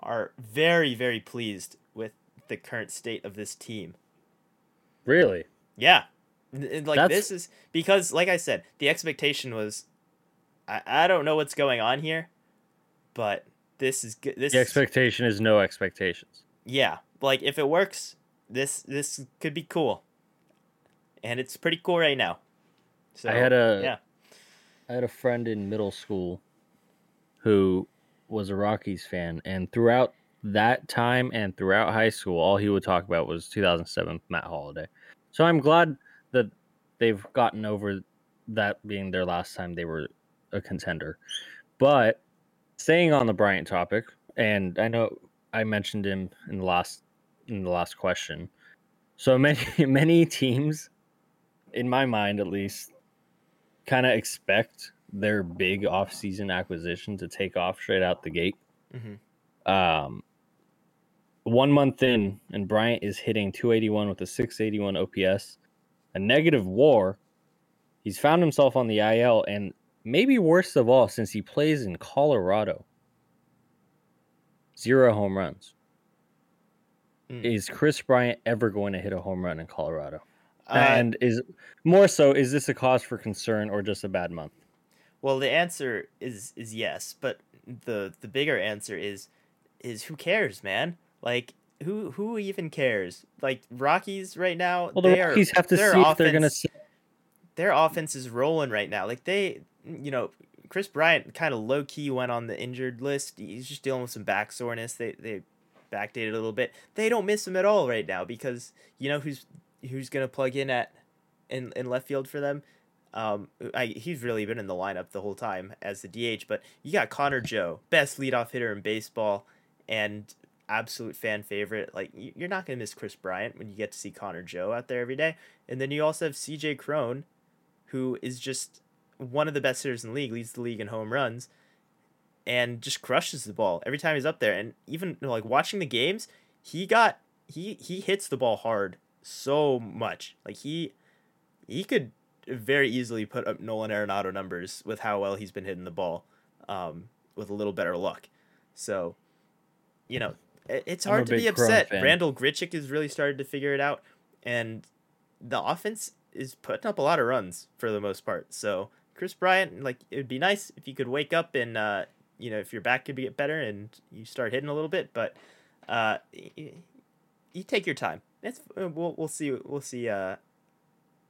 are very very pleased with the current state of this team. Really? Yeah. N- Like That's- this is because like I said, the expectation was I, I don't know what's going on here, but this is good. This The expectation is no expectations. yeah, like if it works, this this could be cool. And it's pretty cool right now. So I had a yeah. I had a friend in middle school who was a Rockies fan, and throughout that time and throughout high school, all he would talk about was 2007 Matt Holliday. So I'm glad that they've gotten over that being their last time they were a contender. But staying on the Bryant topic, and I know I mentioned him in the last in the last question. So many [laughs] many teams, in my mind at least, kind of expect their big offseason acquisition to take off straight out the gate. hmm Um, one month in, and Bryant is hitting 281 with a 681 OPS, a negative WAR. He's found himself on the IL, and maybe worst of all, since he plays in Colorado, zero home runs. Mm. Is Kris Bryant ever going to hit a home run in Colorado? Uh, and is more so, is this a cause for concern or just a bad month? well, the answer is is yes, but the the bigger answer is is who cares, man? Like who who even cares? Like Rockies right now, Well, the they Rockies are, have to see their if they're going to. offense- their offense is rolling right now. Like they, you know, Kris Bryant kind of low key went on the injured list. He's just dealing with some back soreness. They they backdated a little bit. They don't miss him at all right now because you know who's who's gonna plug in at in in left field for them. Um, I, he's really been in the lineup the whole time as the DH. But you got Connor Joe, best leadoff hitter in baseball, and absolute fan favorite. Like you're not gonna miss Kris Bryant when you get to see Connor Joe out there every day. And then you also have C.J. Cron, who is just one of the best hitters in the league, leads the league in home runs, and just crushes the ball every time he's up there. And even you know, like watching the games, he got he he hits the ball hard so much. Like he he could very easily put up Nolan Arenado numbers with how well he's been hitting the ball, um, with a little better luck. So, you know, it's hard to be upset. fan. Randal Grichuk has really started to figure it out. and the offense is putting up a lot of runs for the most part. So Kris Bryant, like it would be nice if you could wake up and uh, you know if your back could get better and you start hitting a little bit, but uh, you, you take your time. It's uh, we'll we'll see we'll see. Uh,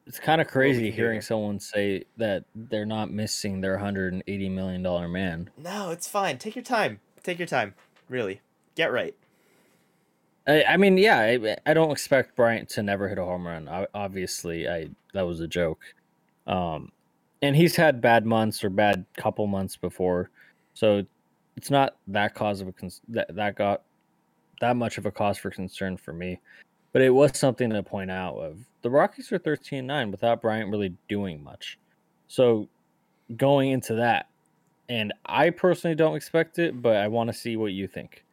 it's kind of crazy hearing here. someone say that they're not missing their 180 million dollar man. No, it's fine. Take your time. Take your time. Really, get right. I, I mean, yeah, I, I don't expect Bryant to never hit a home run. I, obviously, I that was a joke. Um, and he's had bad months or bad couple months before, so it's not that cause of a cons- that that got that much of a cause for concern for me. But it was something to point out of the Rockies are 13 9 without Bryant really doing much. So going into that, and I personally don't expect it, but I want to see what you think.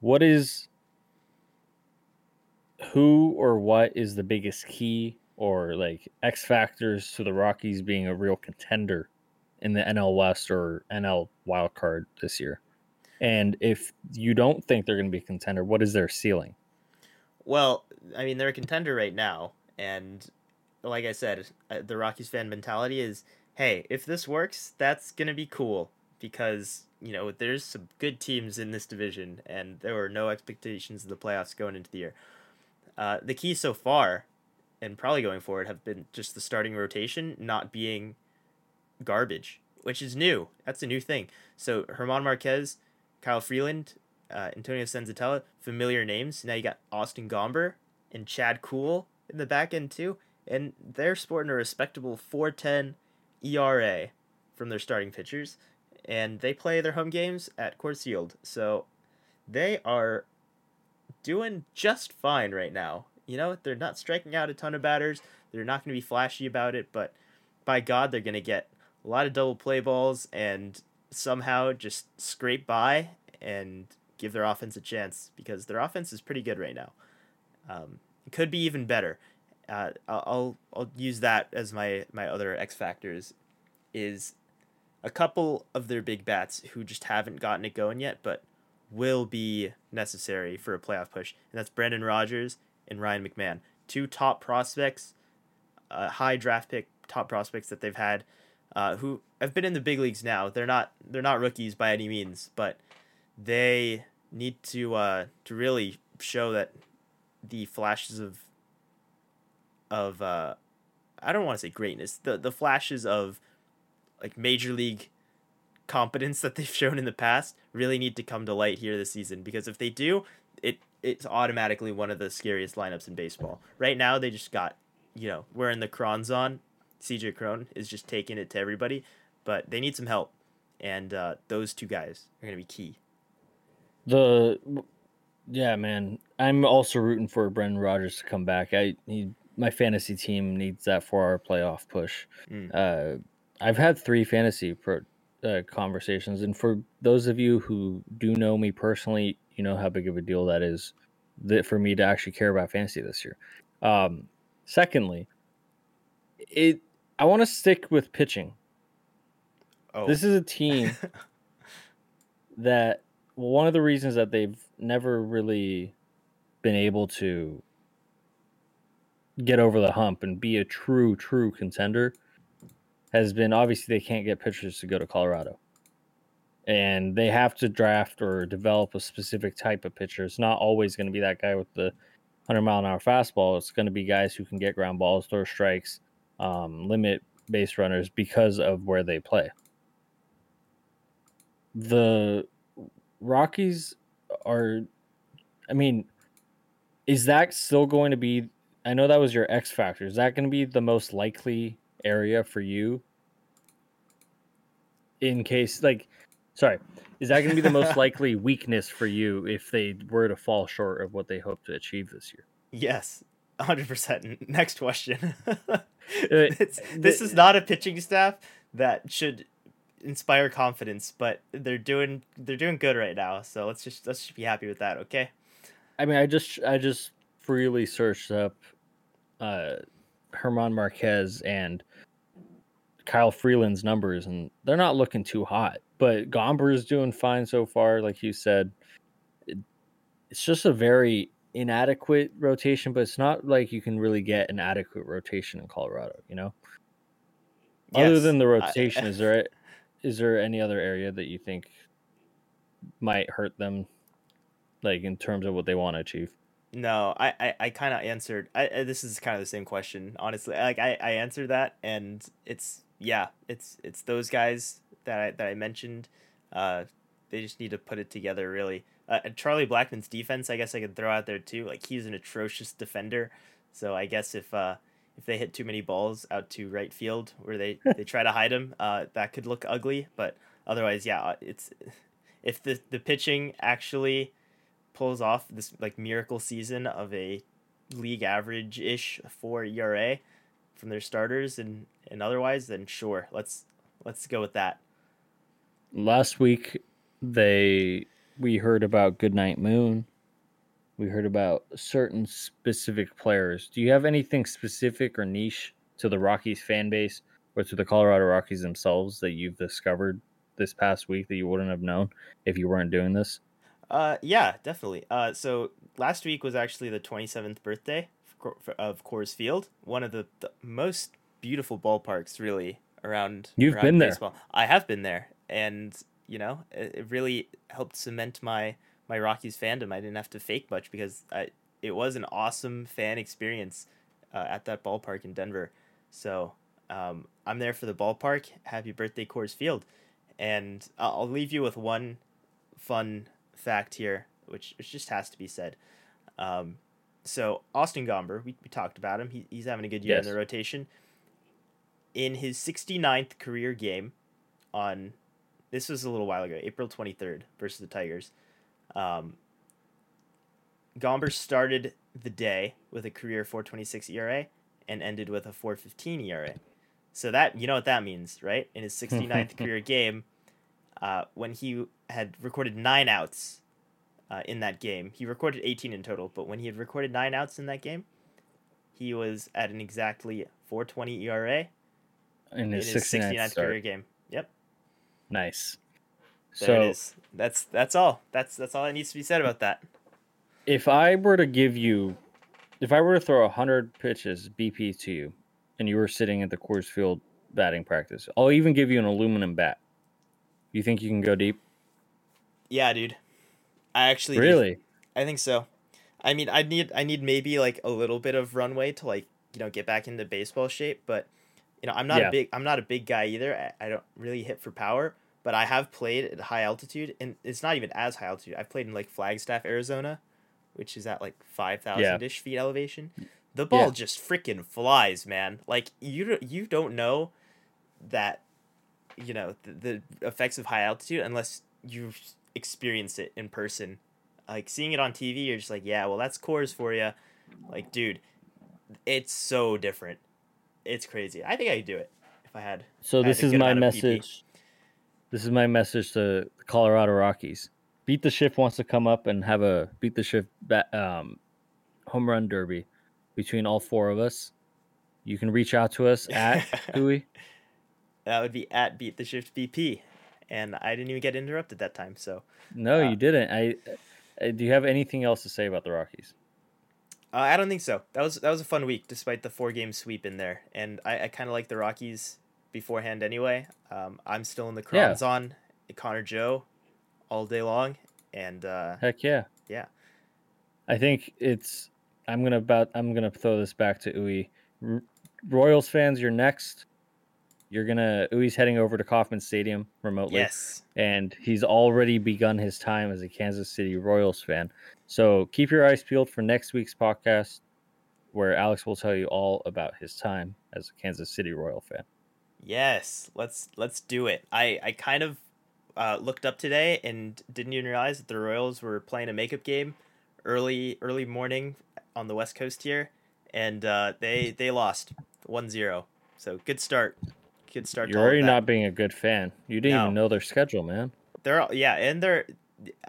What is who or what is the biggest key or like X factors to the Rockies being a real contender in the NL West or NL wild card this year? And if you don't think they're going to be a contender, what is their ceiling? Well, I mean, they're a contender right now, and like I said, uh, the Rockies fan mentality is, hey, if this works, that's gonna be cool because you know there's some good teams in this division, and there were no expectations of the playoffs going into the year. Uh, the key so far, and probably going forward, have been just the starting rotation not being garbage, which is new. That's a new thing. So Germán Márquez, Kyle Freeland, uh, Antonio Senzatela, familiar names. Now you got Austin Gomber and Chad Kuhl in the back end too, and they're sporting a respectable 4.10 ERA from their starting pitchers, and they play their home games at Coors Field, so they are doing just fine right now. You know, they're not striking out a ton of batters. They're not going to be flashy about it, but by God, they're going to get a lot of double play balls and somehow just scrape by and give their offense a chance because their offense is pretty good right now. Um, it could be even better. Uh, I'll I'll use that as my my other X factors. Is a couple of their big bats who just haven't gotten it going yet, but will be necessary for a playoff push, and that's Brendan Rodgers and Ryan McMahon, two top prospects, uh, high draft pick top prospects that they've had, uh, who have been in the big leagues now. They're not they're not rookies by any means, but they need to uh, to really show that the flashes of of uh, I don't want to say greatness, the the flashes of like major league competence that they've [laughs] shown in the past really need to come to light here this season because if they do, it it's automatically one of the scariest lineups in baseball. Right now they just got, you know, we're in the Cron zone. CJ Cron is just taking it to everybody, but they need some help. And uh, those two guys are going to be key. The yeah, man. I'm also rooting for Brendan Rodgers to come back. I need my fantasy team needs that for our playoff push. Mm. Uh, I've had three fantasy pro, uh, conversations, and for those of you who do know me personally, you know how big of a deal that is that for me to actually care about fantasy this year. Um, secondly, it I want to stick with pitching. Oh, This is a team [laughs] that one of the reasons that they've never really been able to get over the hump and be a true, true contender has been obviously they can't get pitchers to go to Colorado. And they have to draft or develop a specific type of pitcher. It's not always going to be that guy with the 100 mile an hour fastball. It's going to be guys who can get ground balls, throw strikes, um, limit base runners because of where they play. The Rockies are, I mean, is that still going to be? I know that was your X factor. Is that going to be the most likely area for you? In case, like, sorry, is that going to be the most [laughs] likely weakness for you if they were to fall short of what they hope to achieve this year? yes, hundred percent. Next question. [laughs] It's- this is not a pitching staff that should inspire confidence, but they're doing they're doing good right now. So let's just let's just be happy with that. Okay. I mean, I just I just freely searched up uh Germán Márquez and Kyle Freeland's numbers, and they're not looking too hot. But Gomber is doing fine so far, like you said. It, it's just a very inadequate rotation, but it's not like you can really get an adequate rotation in Colorado. You know, other than the I- rotation, is [laughs] there is there any other area that you think might hurt them, like in terms of what they want to achieve? No, I, I, I kind of answered. I, I- this is kind of the same question, honestly. Like I, I answered that, and it's yeah, it's it's those guys that I that I mentioned. Uh, they just need to put it together, really. Uh, and Charlie Blackmon's defense, I guess I could throw out there too. Like he's an atrocious defender, so I guess if uh if they hit too many balls out to right field where they [laughs] they try to hide him, uh, that could look ugly. But otherwise, yeah, uh, it's if the the pitching actually pulls off this like miracle season of a league average ish for ERA from their starters and and otherwise, then sure, let's let's go with that. Last week, they we heard about Goodnight Moon. We heard about certain specific players. Do you have anything specific or niche to the Rockies fan base or to the Colorado Rockies themselves that you've discovered this past week that you wouldn't have known if you weren't doing this? Uh, yeah, definitely. Uh, so last week was actually the 27th birthday of Coor- Coors Field, one of the, the most beautiful ballparks, really, around. You've around been there. I have been there, and you know, it, it really helped cement my my Rockies fandom. I didn't have to fake much because I, it was an awesome fan experience uh, at that ballpark in Denver. So um, I'm there for the ballpark. Happy birthday, Coors Field, and I'll I'll leave you with one fun fact here, which, which just has to be said. Um, so Austin Gomber, we, we talked about him. He, he's having a good year Yes. in the rotation. In his 69th career game, on this was a little while ago, April 23rd versus the Tigers. Um, Gomber started the day with a career 4.26 ERA and ended with a 4.15 ERA. So that you know what that means, right? In his 69th [laughs] career game, uh, when he had recorded nine outs uh, in that game. He recorded 18 in total, but when he had recorded nine outs in that game, he was at an exactly 4.20 ERA In his his 69th, 69th start. career game. Yep, Nice. there so it is. That's that's all. That's that's all that needs to be said about that. if I were to give you, if I were to throw hundred pitches BP to you, and you were sitting at the Coors Field batting practice, I'll even give you an aluminum bat. You think you can go deep? Yeah, dude. I actually Really? I think so. I mean, I need I need maybe like a little bit of runway to like you know get back into baseball shape, but you know I'm not Yeah. a big I'm not a big guy either. I, I don't really hit for power, but I have played at high altitude, and it's not even as high altitude. I've played in like Flagstaff, Arizona, which is at like five thousand ish feet elevation. The ball Yeah. just freaking flies, man. Like you don't- you don't know that you know the, the effects of high altitude unless you've experienced it in person like seeing it on TV, you're just like, yeah, well, that's Coors for you. Like, dude, it's so different. It's crazy. I think I could do it if I had. So I had this is my amount of PP. message. This is my message to the Colorado Rockies. Beat the Shift wants to come up and have a beat the Shift bat, um, home run derby between all four of us. You can reach out to us at [laughs] Hui. That would be at beat the shift BP, and I didn't even get interrupted that time. So No, Uh, you didn't. I. uh, Do you have anything else to say about the Rockies? uh, I don't think so. That was that was a fun week, despite the four game sweep in there, and I, I kind of like the Rockies beforehand anyway. Um, I'm still in the Yeah. On Connor Joe all day long, and uh, Heck yeah. Yeah. I think it's. I'm gonna about. I'm gonna throw this back to Uwe. R- Royals fans, you're next. You're gonna. Uwe's heading over to Kauffman Stadium remotely, yes, and he's already begun his time as a Kansas City Royals fan. So keep your eyes peeled for next week's podcast, where Alex will tell you all about his time as a Kansas City Royal fan. Yes, let's let's do it. I I kind of uh, looked up today and didn't even realize that the Royals were playing a makeup game early early morning on the West Coast here, and uh, they they lost 1-0. So good start. Good start. You're already not being a good fan. You didn't No. even know their schedule, man. They're all, yeah, and they're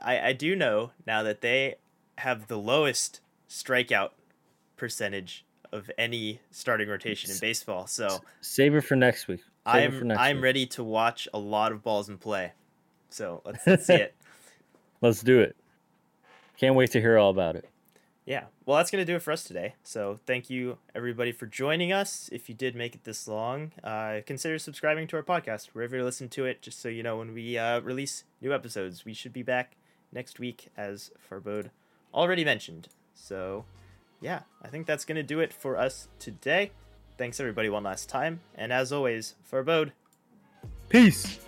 I I do know now that they have the lowest strikeout percentage of any starting rotation in baseball. So Save it for next week. Save I'm next I'm week. ready to watch a lot of balls in play. So let's, [laughs] let's see it. Let's do it. Can't wait to hear all about it. Yeah, well, that's going to do it for us today. So, thank you everybody for joining us. If you did make it this long, uh, consider subscribing to our podcast wherever you listen to it, just so you know when we uh, release new episodes. We should be back next week, as Farbode already mentioned. So, yeah, I think that's going to do it for us today. Thanks everybody one last time, and as always, Farbode. Peace.